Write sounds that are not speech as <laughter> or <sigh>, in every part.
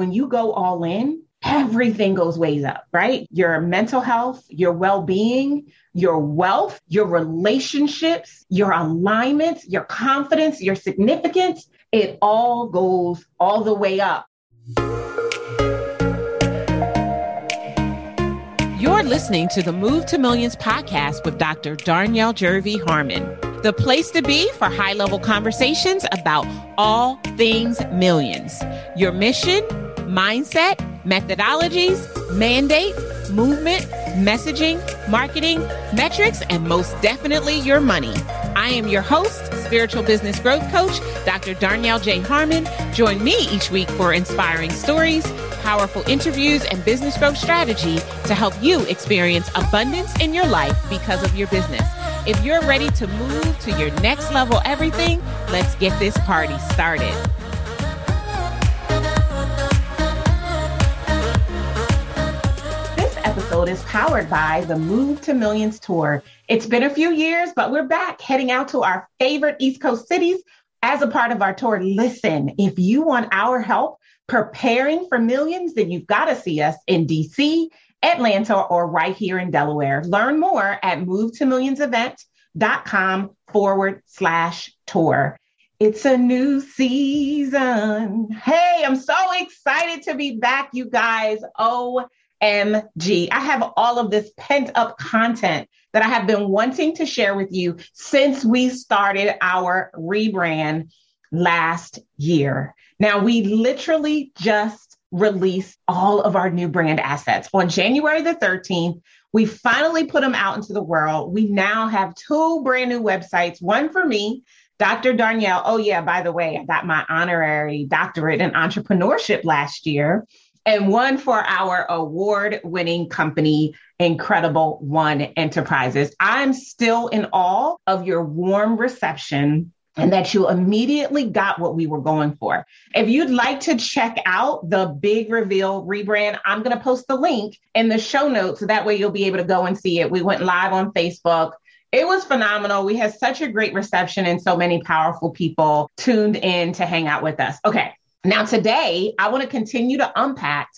when you go all in, everything goes ways up, right? Your mental health, your well being, your wealth, your relationships, your alignments, your confidence, your significance, it all goes all the way up. You're listening to the Move to Millions podcast with Dr. Darnyelle Jervey Harmon, the place to be for high level conversations about all things millions. Your mission, mindset, methodologies, mandate, movement, messaging, marketing, metrics, and most definitely your money. I am your host, spiritual business growth coach, Dr. Darnyelle J. Harmon. Join me each week for inspiring stories, powerful interviews, and business growth strategy to help you experience abundance in your life because of your business. If you're ready to move to your next level everything, let's get this party started. Episode is powered by the Move to Millions Tour. It's been a few years, but we're back heading out to our favorite East Coast cities as a part of our tour. Listen, if you want our help preparing for millions, then you've got to see us in DC, Atlanta, or right here in Delaware. Learn more at movetomillionsevent.com forward slash tour. It's a new season. Hey, I'm so excited to be back, you guys. Oh, OMG. I have all of this pent up content that I have been wanting to share with you since we started our rebrand last year. Now, we literally just released all of our new brand assets on January the 13th. We finally put them out into the world. We now have two brand new websites, one for me, Dr. Darnyelle. Oh, yeah, by the way, I got my honorary doctorate in entrepreneurship last year and one for our award winning company, Incredible One Enterprises. I'm still in awe of your warm reception and that you immediately got what we were going for. If you'd like to check out the big reveal rebrand, I'm going to post the link in the show notes so that way you'll be able to go and see it. We went live on Facebook. It was phenomenal. We had such a great reception and so many powerful people tuned in to hang out with us. Okay, now, today, I want to continue to unpack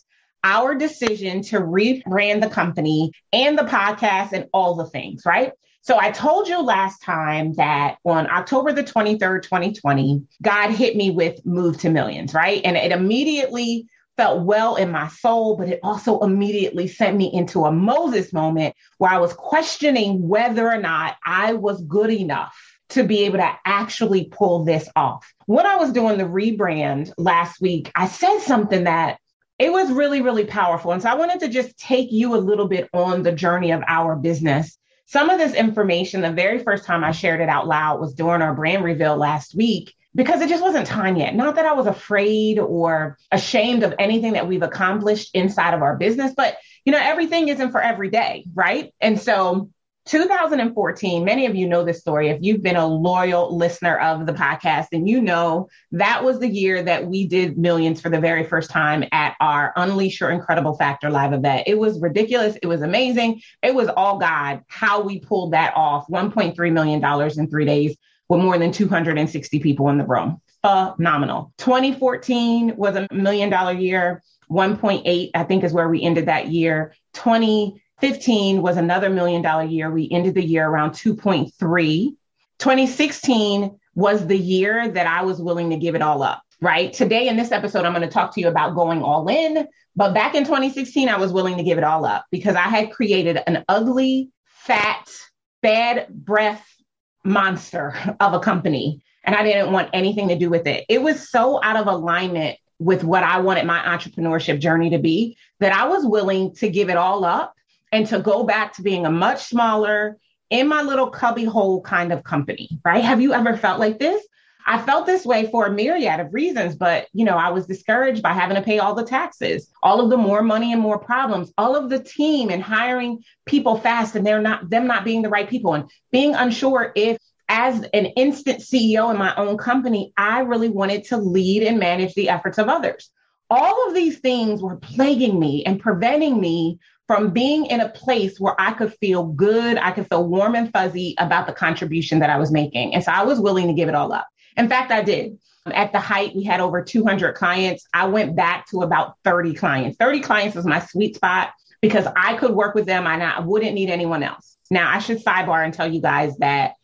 our decision to rebrand the company and the podcast and all the things, right? So I told you last time that on October the 23rd, 2020, God hit me with Move to Millions, right? And it immediately felt well in my soul, but it also immediately sent me into a Moses moment where I was questioning whether or not I was good enough to be able to actually pull this off. When I was doing the rebrand last week, I said something that it was really, really powerful. And so I wanted to just take you a little bit on the journey of our business. Some of this information, the very first time I shared it out loud was during our brand reveal last week because it just wasn't time yet. Not that I was afraid or ashamed of anything that we've accomplished inside of our business, but you know, everything isn't for every day, right? And so 2014, many of you know this story. If you've been a loyal listener of the podcast, and you know that was the year that we did millions for the very first time at our Unleash Your Incredible Factor live event. It was ridiculous. It was amazing. It was all God how we pulled that off $1.3 million in three days with more than 260 people in the room. Phenomenal. 2014 was a million dollar year. 1.8, I think, is where we ended that year. 20 15 was another million dollar year. We ended the year around 2.3. 2016 was the year that I was willing to give it all up, right? Today in this episode, I'm going to talk to you about going all in. But back in 2016, I was willing to give it all up because I had created an ugly, fat, bad breath monster of a company. And I didn't want anything to do with it. It was so out of alignment with what I wanted my entrepreneurship journey to be that I was willing to give it all up and to go back to being a much smaller, in my little cubby hole kind of company, right? Have you ever felt like this? I felt this way for a myriad of reasons, but you know, I was discouraged by having to pay all the taxes, all of the more money and more problems, all of the team and hiring people fast and they're not them not being the right people and being unsure if as an instant CEO in my own company, I really wanted to lead and manage the efforts of others. All of these things were plaguing me and preventing me from being in a place where I could feel good, I could feel warm and fuzzy about the contribution that I was making. And so I was willing to give it all up. In fact, I did. At the height, we had over 200 clients. I went back to about 30 clients. 30 clients was my sweet spot because I could work with them and I wouldn't need anyone else. Now, I should sidebar and tell you guys that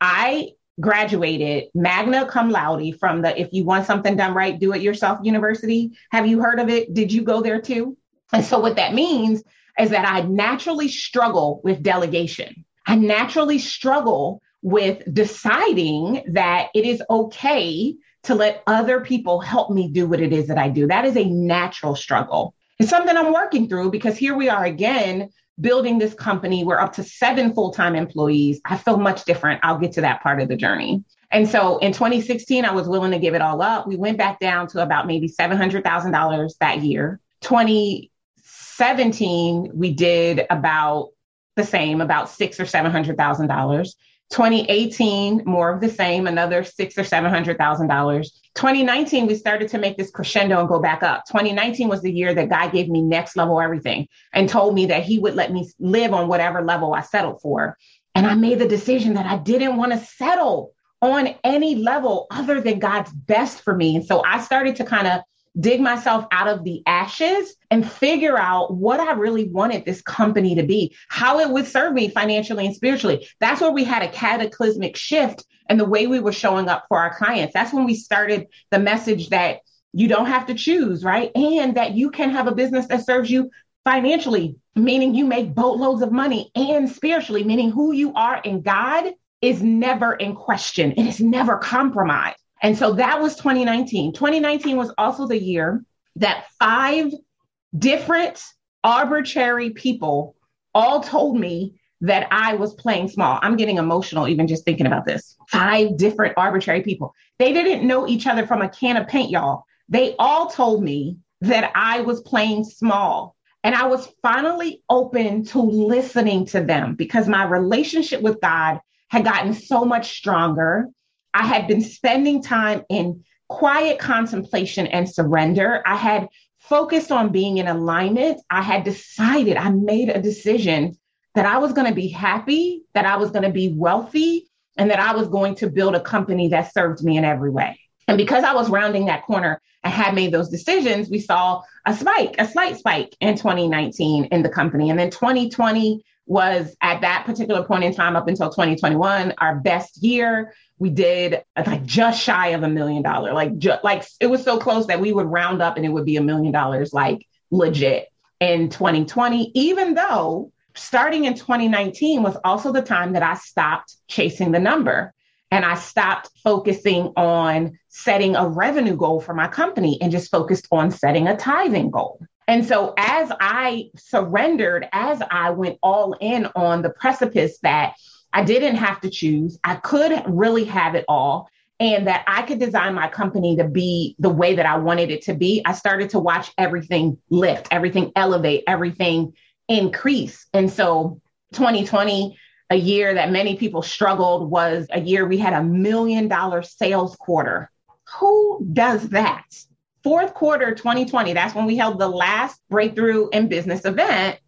I graduated magna cum laude from the If You Want Something Done Right, Do It Yourself University. Have you heard of it? Did you go there too? And so, what that means is that I naturally struggle with delegation. I naturally struggle with deciding that it is okay to let other people help me do what it is that I do. That is a natural struggle. It's something I'm working through because here we are again building this company. We're up to seven full time employees. I feel much different. I'll get to that part of the journey. And so in 2016, I was willing to give it all up. We went back down to about maybe $700,000 that year. 2017, we did about the same, about six or seven hundred thousand dollars. 2018, more of the same, another six or seven hundred thousand dollars. 2019, we started to make this crescendo and go back up. 2019 was the year that God gave me next level everything and told me that He would let me live on whatever level I settled for. And I made the decision that I didn't want to settle on any level other than God's best for me. And so I started to kind of dig myself out of the ashes and figure out what I really wanted this company to be, how it would serve me financially and spiritually. That's where we had a cataclysmic shift in the way we were showing up for our clients. That's when we started the message that you don't have to choose, right? And that you can have a business that serves you financially, meaning you make boatloads of money, and spiritually, meaning who you are in God is never in question. It is never compromised. And so that was 2019. 2019 was also the year that five different arbitrary people all told me that I was playing small. I'm getting emotional even just thinking about this. Five different arbitrary people. They didn't know each other from a can of paint, y'all. They all told me that I was playing small. And I was finally open to listening to them because my relationship with God had gotten so much stronger. I had been spending time in quiet contemplation and surrender. I had focused on being in alignment. I had decided, I made a decision that I was going to be happy, that I was going to be wealthy, and that I was going to build a company that served me in every way. And because I was rounding that corner and had made those decisions, we saw a spike, a slight spike in 2019 in the company. And then 2020 was at that particular point in time up until 2021 our best year we did like just shy of a million dollar like like it was so close that we would round up and it would be a million dollars like legit in 2020 even though starting in 2019 was also the time that I stopped chasing the number and I stopped focusing on setting a revenue goal for my company and just focused on setting a tithing goal. And so, as I surrendered, as I went all in on the precipice that I didn't have to choose, I could really have it all, and that I could design my company to be the way that I wanted it to be, I started to watch everything lift, everything elevate, everything increase. And so, 2020, a year that many people struggled, was a year we had a million dollar sales quarter. Who does that? Fourth quarter 2020, that's when we held the last breakthrough in business event.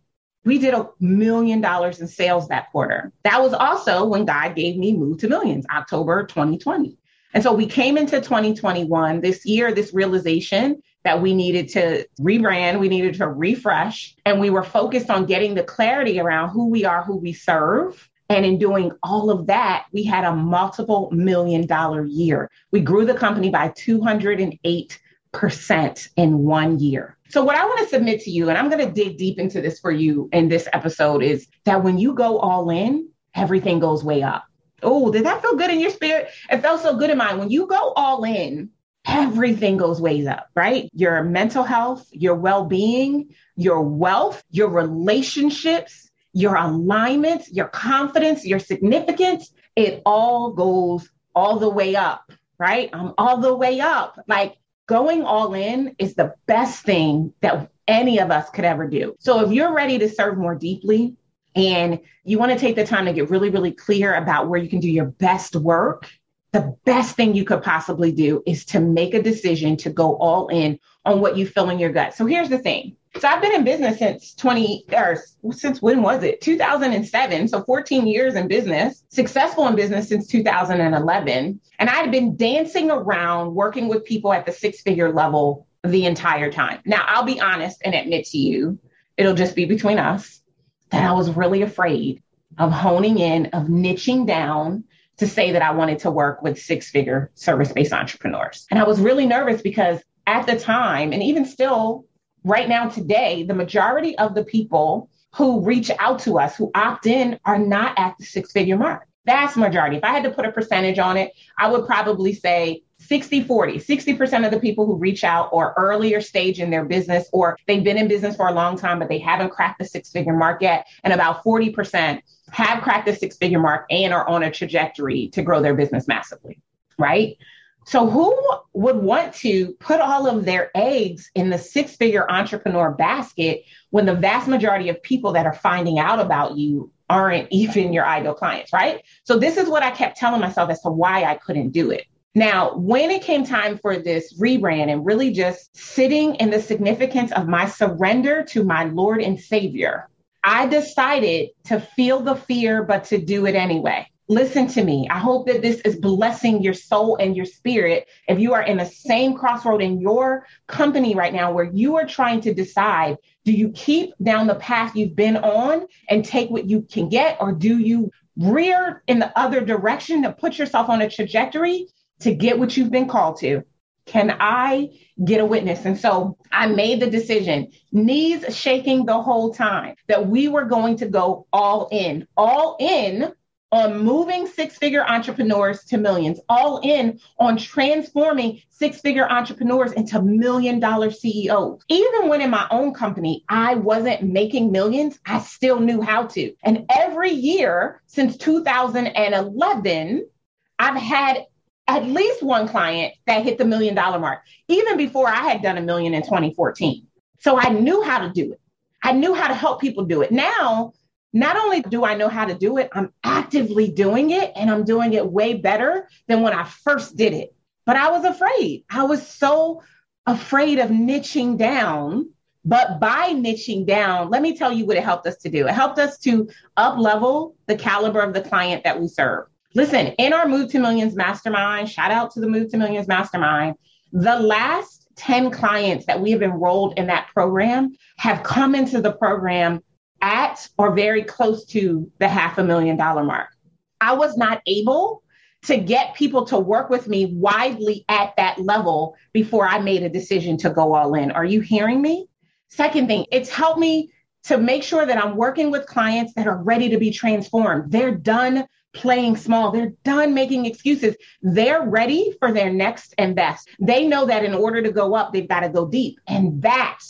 We did a million dollars in sales that quarter. That was also when God gave me Move to Millions, October 2020. And so we came into 2021 this year, this realization that we needed to rebrand, we needed to refresh, and we were focused on getting the clarity around who we are, who we serve. And in doing all of that, we had a multiple million dollar year. We grew the company by 208 percent in one year. So, what I want to submit to you, and I'm going to dig deep into this for you in this episode, is that when you go all in, everything goes way up. Oh, did that feel good in your spirit? It felt so good in mine. When you go all in, everything goes ways up, right? Your mental health, your well being, your wealth, your relationships, your alignment, your confidence, your significance, it all goes all the way up, right? I'm all the way up. Like going all in is the best thing that any of us could ever do. So if you're ready to serve more deeply and you want to take the time to get really, really clear about where you can do your best work, the best thing you could possibly do is to make a decision to go all in on what you feel in your gut. So here's the thing So I've been in business since 20 or since when was it? 2007. So 14 years in business, successful in business since 2011. And I had been dancing around working with people at the six figure level the entire time. Now, I'll be honest and admit to you, it'll just be between us that I was really afraid of honing in, of niching down to say that I wanted to work with six figure service based entrepreneurs. And I was really nervous because at the time, and even still right now today, the majority of the people who reach out to us, who opt in, are not at the six figure mark. Vast majority. If I had to put a percentage on it, I would probably say 60 40 60% of the people who reach out or earlier stage in their business or they've been in business for a long time but they haven't cracked the six figure mark yet and about 40% have cracked the six figure mark and are on a trajectory to grow their business massively right so who would want to put all of their eggs in the six figure entrepreneur basket when the vast majority of people that are finding out about you aren't <laughs> even your ideal clients, right? So this is what I kept telling myself as to why I couldn't do it. Now, when it came time for this rebrand and really just sitting in the significance of my surrender to my Lord and Savior, I decided to feel the fear, but to do it anyway. Listen to me. I hope that this is blessing your soul and your spirit. If you are in the same crossroad in your company right now where you are trying to decide, do you keep down the path you've been on and take what you can get, or do you rear in the other direction to put yourself on a trajectory to get what you've been called to? Can I get a witness? And so I made the decision, knees shaking the whole time, that we were going to go all in, all in on moving six figure entrepreneurs to millions, all in on transforming six figure entrepreneurs into million dollar CEOs. Even when in my own company, I wasn't making millions, I still knew how to. And every year since 2011, I've had at least one client that hit the million dollar mark, even before I had done a million in 2014. So I knew how to do it. I knew how to help people do it. Now, not only do I know how to do it, I'm actively doing it and I'm doing it way better than when I first did it. But I was afraid. I was so afraid of niching down. But by niching down, let me tell you what it helped us to do. It helped us to up level the caliber of the client that we serve. Listen, in our Move to Millions mastermind, shout out to the Move to Millions mastermind, the last 10 clients that we have enrolled in that program have come into the program at or very close to the half a million dollar mark. I was not able to get people to work with me widely at that level before I made a decision to go all in. Are you hearing me? Second thing, it's helped me to make sure that I'm working with clients that are ready to be transformed. They're done playing small. They're done making excuses. They're ready for their next and best. They know that in order to go up, they've got to go deep. And that,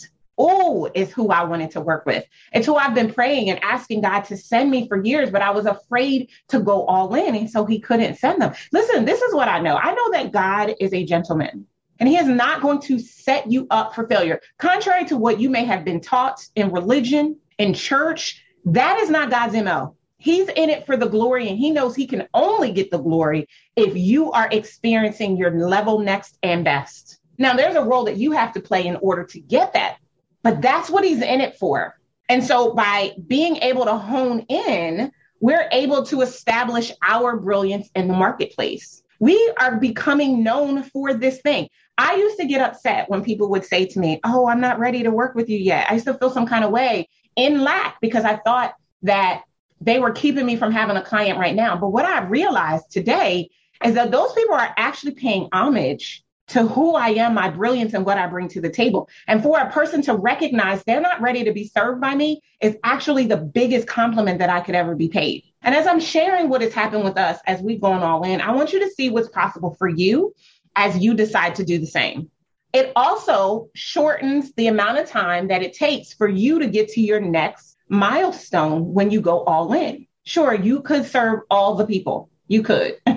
oh, is who I wanted to work with. It's who I've been praying and asking God to send me for years, but I was afraid to go all in. And so he couldn't send them. Listen, this is what I know. I know that God is a gentleman. And he is not going to set you up for failure. Contrary to what you may have been taught in religion, in church, that is not God's MO. He's in it for the glory, and he knows he can only get the glory if you are experiencing your level next and best. Now, there's a role that you have to play in order to get that, but that's what he's in it for. And so, by being able to hone in, we're able to establish our brilliance in the marketplace. We are becoming known for this thing. I used to get upset when people would say to me, Oh, I'm not ready to work with you yet. I used to feel some kind of way in lack because I thought that they were keeping me from having a client right now. But what I realized today is that those people are actually paying homage to who I am, my brilliance, and what I bring to the table. And for a person to recognize they're not ready to be served by me is actually the biggest compliment that I could ever be paid. And as I'm sharing what has happened with us as we've gone all in, I want you to see what's possible for you as you decide to do the same. It also shortens the amount of time that it takes for you to get to your next milestone when you go all in. Sure, you could serve all the people. You could. <laughs>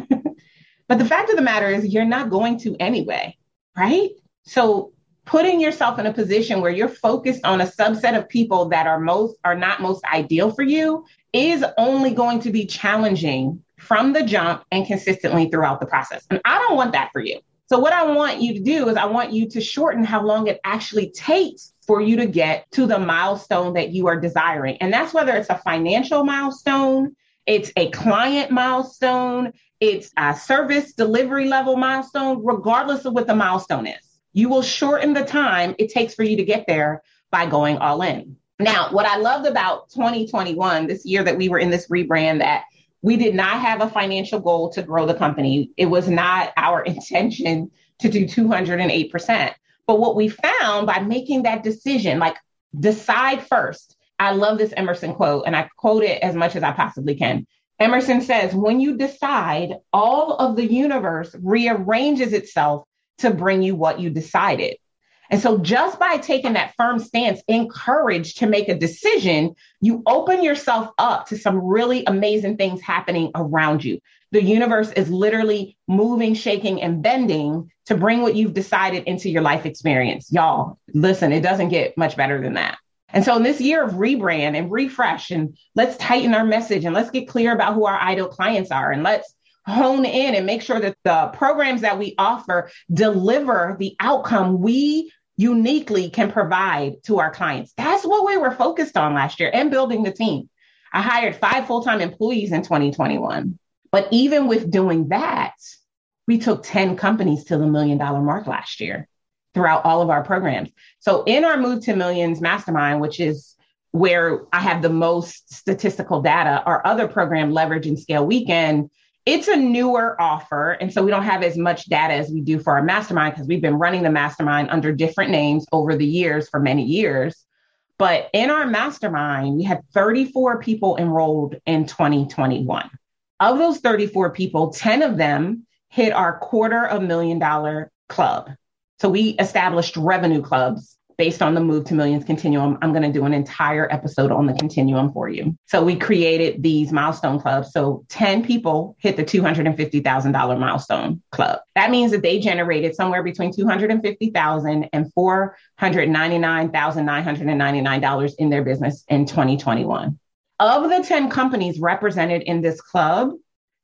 but the fact of the matter is, you're not going to anyway, right? So putting yourself in a position where you're focused on a subset of people that are most are not most ideal for you is only going to be challenging from the jump and consistently throughout the process. And I don't want that for you. So what I want you to do is I want you to shorten how long it actually takes for you to get to the milestone that you are desiring. And that's whether it's a financial milestone, it's a client milestone, it's a service delivery level milestone, regardless of what the milestone is. You will shorten the time it takes for you to get there by going all in. Now, what I loved about 2021, this year that we were in this rebrand, that we did not have a financial goal to grow the company. It was not our <laughs> intention to do 208%. But what we found by making that decision, like decide first. I love this Emerson quote, and I quote it as much as I possibly can. Emerson says, when you decide, all of the universe rearranges itself to bring you what you decided. And so, just by taking that firm stance, encouraged to make a decision, you open yourself up to some really amazing things happening around you. The universe is literally moving, shaking, and bending to bring what you've decided into your life experience. Y'all, listen, it doesn't get much better than that. And so, in this year of rebrand and refresh, and let's tighten our message and let's get clear about who our ideal clients are, and let's hone in and make sure that the programs that we offer deliver the outcome we uniquely can provide to our clients. That's what we were focused on last year and building the team. I hired five full time employees in 2021. But even with doing that, we took 10 companies to the million dollar mark last year throughout all of our programs. So in our Move to Millions Mastermind, which is where I have the most statistical data, our other program, Leverage and Scale Weekend, it's a newer offer. And so we don't have as much data as we do for our mastermind because we've been running the mastermind under different names over the years for many years. But in our mastermind, we had 34 people enrolled in 2021. Of those 34 people, 10 of them hit our quarter of million dollar club. So we established revenue clubs based on the Move to Millions continuum. I'm going to do an entire episode on the continuum for you. So we created these milestone clubs. So 10 people hit the $250,000 milestone club. That means that they generated somewhere between $250,000 and $499,999 in their business in 2021. Of the 10 companies represented in this club,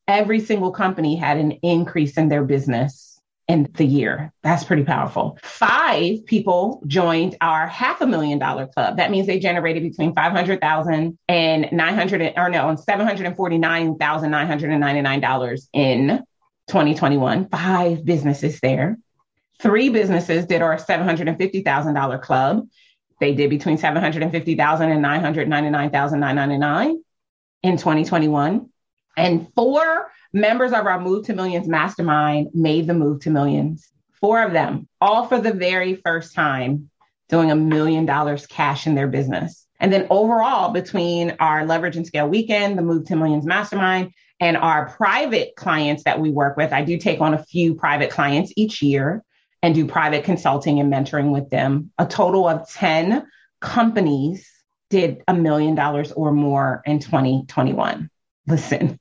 every single company had an increase in their business in the year. That's pretty powerful. Five people joined our half a million dollar club. That means they generated between 500,000 and 900 or no, $749,999 in 2021. Five businesses there. Three businesses did our $750,000 club. They did between 750,000 and 999,999 in 2021. And four members of our Move to Millions mastermind made the move to millions. Four of them, all for the very first time, doing a million dollars cash in their business. And then overall, between our Leverage and Scale Weekend, the Move to Millions Mastermind, and our private clients that we work with, I do take on a few private clients each year and do private consulting and mentoring with them. A total of 10 companies did a million dollars or more in 2021. Listen,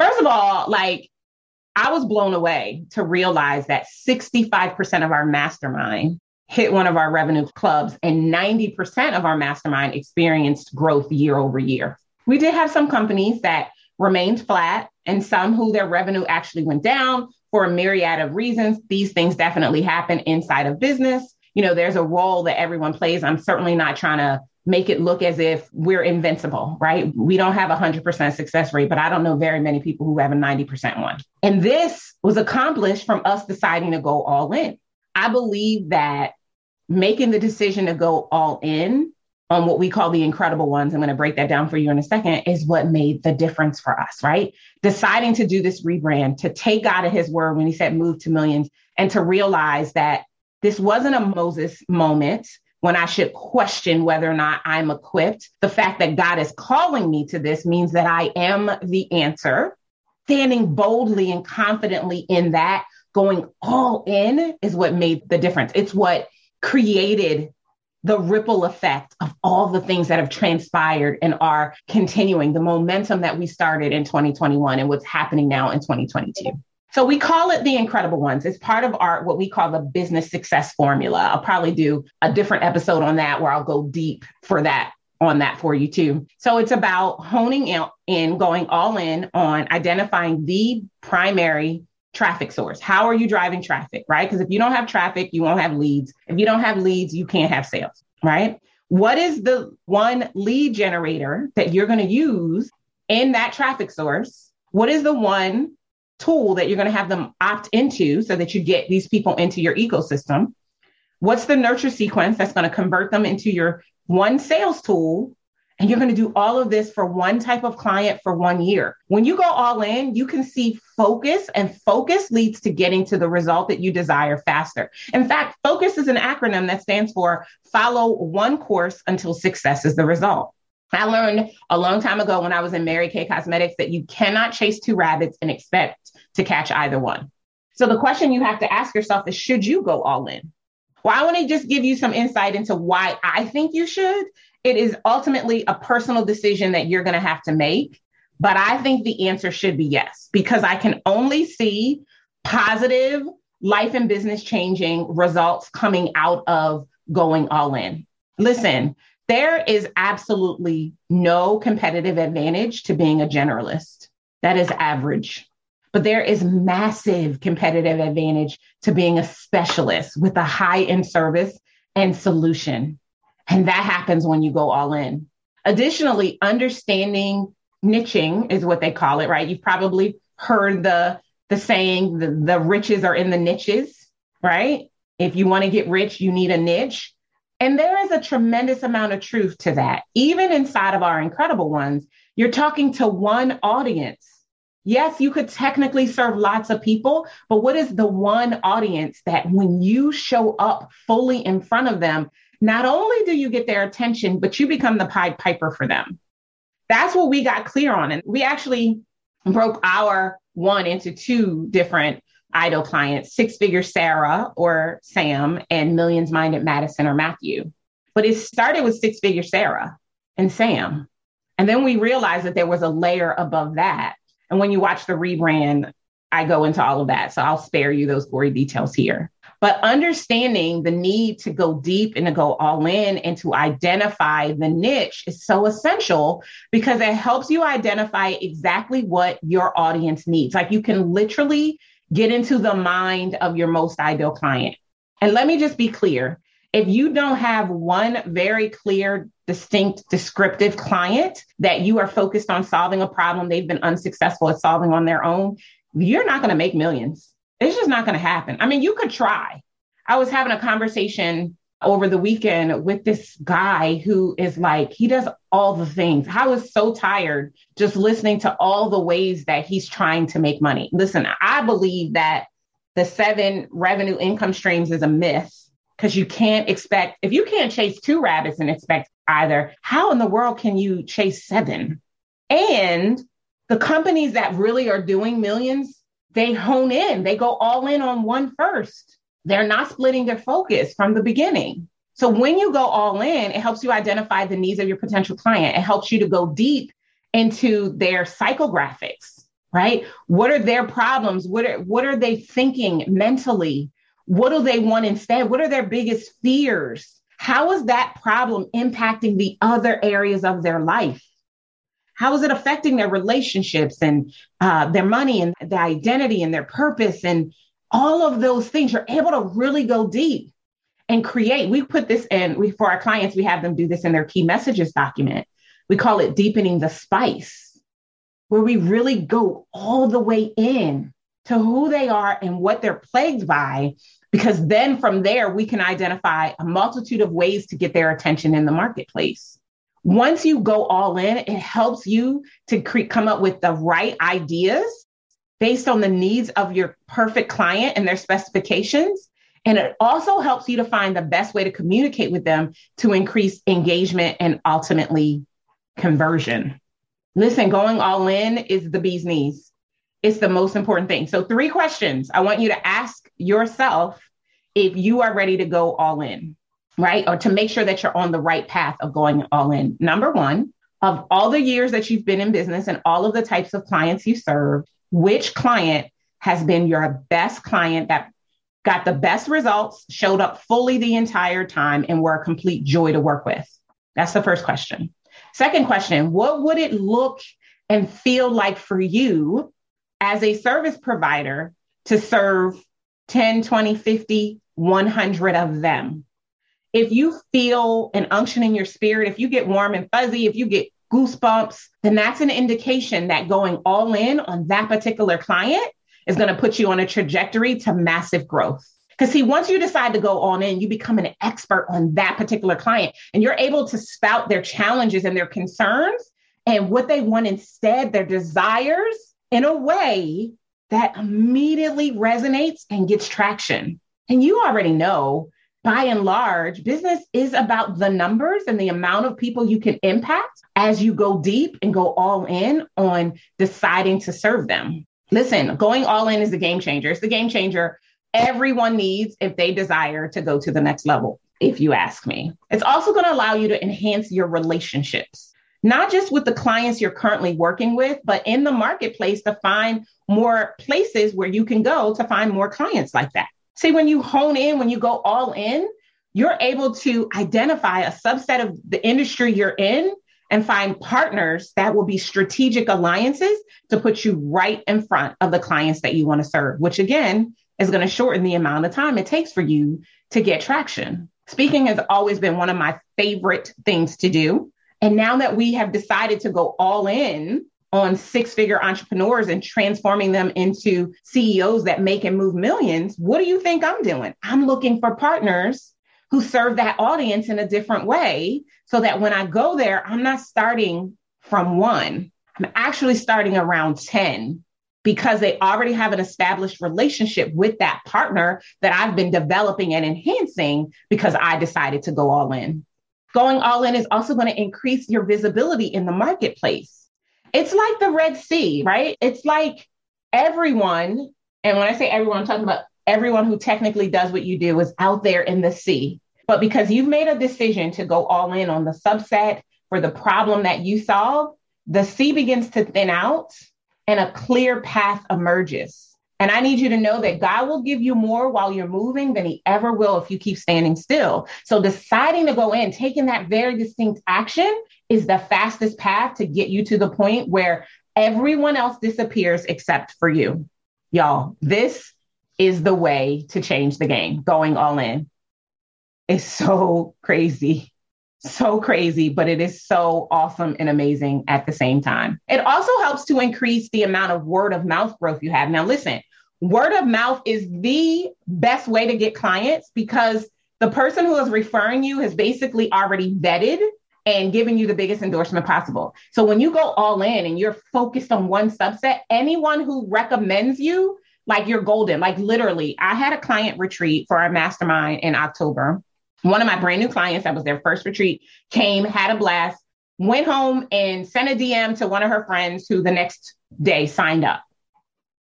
First of all, like I was blown away to realize that 65% of our mastermind hit one of our revenue clubs and 90% of our mastermind experienced growth year over year. We did have some companies that remained flat and some who their revenue actually went down for a myriad of reasons. These things definitely happen inside of business. You know, there's a role that everyone plays. I'm certainly not trying to make it look as if we're invincible, right? We don't have a 100% success rate, but I don't know very many people who have a 90% one. And this was accomplished from us deciding to go all in. I believe that making the decision to go all in on what we call the incredible ones, I'm going to break that down for you in a second, is what made the difference for us, right? Deciding to do this rebrand, to take God at his word when he said move to millions, and to realize that this wasn't a Moses moment when I should question whether or not I'm equipped. The fact that God is calling me to this means that I am the answer. Standing boldly and confidently in that, going all in is what made the difference. It's what created the ripple effect of all the things that have transpired and are continuing, the momentum that we started in 2021 and what's happening now in 2022. So we call it the incredible ones. It's part of our what we call the business success formula. I'll probably do a different episode on that where I'll go deep for that on that for you too. So it's about honing in, going all in on identifying the primary traffic source. How are you driving traffic, right? Because if you don't have traffic, you won't have leads. If you don't have leads, you can't have sales. right? What is the one lead generator that you're going to use in that traffic source? What is the one tool that you're going to have them opt into so that you get these people into your ecosystem? What's the nurture sequence that's going to convert them into your one sales tool and you're going to do all of this for one type of client for one year. When you go all in, you can see focus, and focus leads to getting to the result that you desire faster. In fact, focus is an acronym that stands for follow one course until success is the result. I learned a long time ago when I was in Mary Kay Cosmetics that you cannot chase two rabbits and expect to catch either one. So the question you have to ask yourself is should you go all in? Well, I want to just give you some insight into why I think you should it is ultimately a personal decision that you're going to have to make. But I think the answer should be yes, because I can only see positive life and business changing results coming out of going all in. Listen, there is absolutely no competitive advantage to being a generalist. That is average. But there is massive competitive advantage to being a specialist with a high end service and solution. And that happens when you go all in. Additionally, understanding niching is what they call it, right? You've probably heard the the saying the, the riches are in the niches, right? If you want to get rich, you need a niche. And there is a tremendous amount of truth to that. Even inside of our incredible ones, you're talking to one audience. Yes, you could technically serve lots of people, but what is the one audience that when you show up fully in front of them, not only do you get their attention, but you become the Pied Piper for them. That's what we got clear on. And we actually broke our one into two different idol clients six figure Sarah or Sam, and millions minded Madison or Matthew. But it started with six figure Sarah and Sam. And then we realized that there was a layer above that. And when you watch the rebrand, I go into all of that. So I'll spare you those gory details here. But understanding the need to go deep and to go all in and to identify the niche is so essential because it helps you identify exactly what your audience needs. Like you can literally get into the mind of your most ideal client. And let me just be clear if you don't have one very clear, distinct, descriptive client that you are focused on solving a problem they've been unsuccessful at solving on their own, you're not going to make millions. It's just not going to happen. I mean, you could try. I was having a conversation over the weekend with this guy who is like, he does all the things. I was so tired just listening to all the ways that he's trying to make money. Listen, I believe that the seven revenue income streams is a myth because you can't expect, if you can't chase two rabbits and expect either, how in the world can you chase seven? And the companies that really are doing millions they hone in, they go all in on one first. They're not splitting their focus from the beginning. So when you go all in, it helps you identify the needs of your potential client. It helps you to go deep into their psychographics, right? What are their problems? What are, what are they thinking mentally? What do they want instead? What are their biggest fears? How is that problem impacting the other areas of their life? How is it affecting their relationships and uh, their money and their identity and their purpose and all of those things? You're able to really go deep and create. We put this in we, for our clients, we have them do this in their key messages document. We call it deepening the spice, where we really go all the way in to who they are and what they're plagued by because then from there we can identify a multitude of ways to get their attention in the marketplace once you go all in, it helps you to cre- come up with the right ideas based on the needs of your perfect client and their specifications. And it also helps you to find the best way to communicate with them to increase engagement and ultimately conversion. Listen, going all in is the bee's knees. It's the most important thing. So, three questions I want you to ask yourself if you are ready to go all in right? Or to make sure that you're on the right path of going all in. Number one, of all the years that you've been in business and all of the types of clients you serve, which client has been your best client that got the best results, showed up fully the entire time, and were a complete joy to work with? That's the first question. Second question What would it look and feel like for you as a service provider to serve 10, 20, 50, 100 of them? if you feel an unction in your spirit, if you get warm and fuzzy, if you get goosebumps, then that's an indication that going all in on that particular client is going to put you on a trajectory to massive growth. Because see, once you decide to go all in, you become an expert on that particular client and you're able to spout their challenges and their concerns and what they want instead, their desires in a way that immediately resonates and gets traction. And you already know by and large, business is about the numbers and the amount of people you can impact as you go deep and go all in on deciding to serve them. Listen, going all in is the game changer. It's the game changer everyone needs if they desire to go to the next level, if you ask me. It's also going to allow you to enhance your relationships, not just with the clients you're currently working with, but in the marketplace to find more places where you can go to find more clients like that. See, when you hone in, when you go all in, you're able to identify a subset of the industry you're in and find partners that will be strategic alliances to put you right in front of the clients that you want to serve, which again is going to shorten the amount of time it takes for you to get traction. Speaking has always been one of my favorite things to do. And now that we have decided to go all in on six figure entrepreneurs and transforming them into CEOs that make and move millions, what do you think I'm doing? I'm looking for partners who serve that audience in a different way so that when I go there, I'm not starting from one. I'm actually starting around 10 because they already have an established relationship with that partner that I've been developing and enhancing because I decided to go all in. Going all in is also going to increase your visibility in the marketplace. It's like the Red Sea, right? It's like everyone, and when I say everyone, I'm talking about everyone who technically does what you do is out there in the sea. But because you've made a decision to go all in on the subset for the problem that you solve, the sea begins to thin out and a clear path emerges. And I need you to know that God will give you more while you're moving than he ever will if you keep standing still. So deciding to go in, taking that very distinct action is the fastest path to get you to the point where everyone else disappears except for you. Y'all, this is the way to change the game, going all in. It's <laughs> so crazy so crazy, but it is so awesome and amazing at the same time. It also helps to increase the amount of word of mouth growth you have. Now, listen, word of mouth is the best way to get clients because the person who is referring you has basically already vetted and giving you the biggest endorsement possible. So when you go all in and you're focused on one subset, anyone who recommends you, like you're golden. Like literally, I had a client retreat for our mastermind in October one of my brand new clients that was their first retreat came, had a blast, went home and sent a DM to one of her friends who the next day signed up.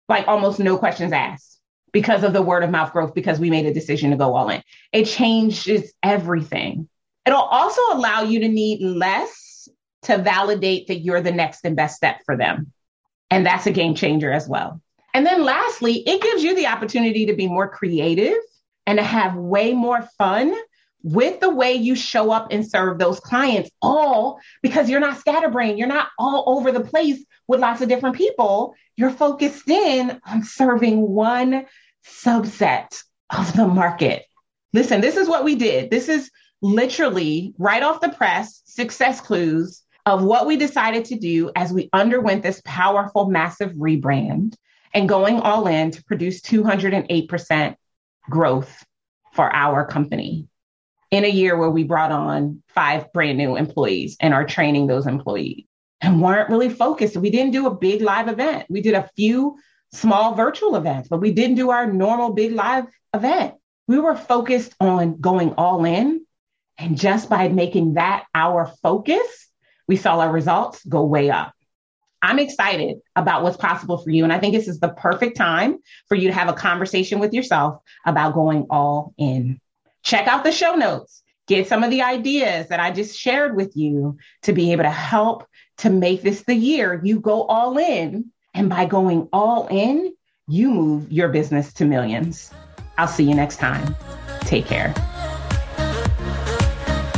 Like almost no questions asked because of the word of mouth growth, because we made a decision to go all in. It changes everything. It'll also allow you to need less to validate that you're the next and best step for them. And that's a game changer as well. And then lastly, it gives you the opportunity to be more creative and to have way more fun with the way you show up and serve those clients, all because you're not scatterbrained. You're not all over the place with lots of different people. You're focused in on serving one subset of the market. Listen, this is what we did. This is literally right off the press success clues of what we decided to do as we underwent this powerful, massive rebrand and going all in to produce 208% growth for our company in a year where we brought on five brand new employees and are training those employees and weren't really focused. We didn't do a big live event. We did a few small virtual events, but we didn't do our normal big live event. We were focused on going all in. And just by making that our focus, we saw our results go way up. I'm excited about what's possible for you. And I think this is the perfect time for you to have a conversation with yourself about going all in check out the show notes, get some of the ideas that I just shared with you to be able to help to make this the year you go all in. And by going all in, you move your business to millions. I'll see you next time. Take care.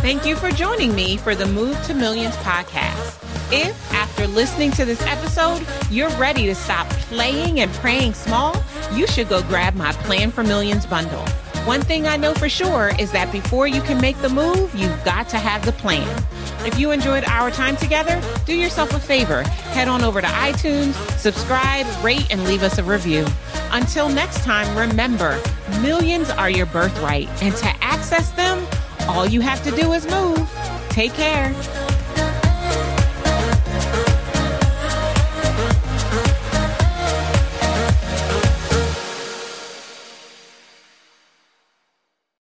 Thank you for joining me for the Move to Millions podcast. If, after listening to this episode, you're ready to stop playing and praying small, you should go grab my Plan for Millions bundle. One thing I know for sure is that before you can make the move, you've got to have the plan. If you enjoyed our time together, do yourself a favor. Head on over to iTunes, subscribe, rate, and leave us a review. Until next time, remember, millions are your birthright, and to access them, all you have to do is move. Take care.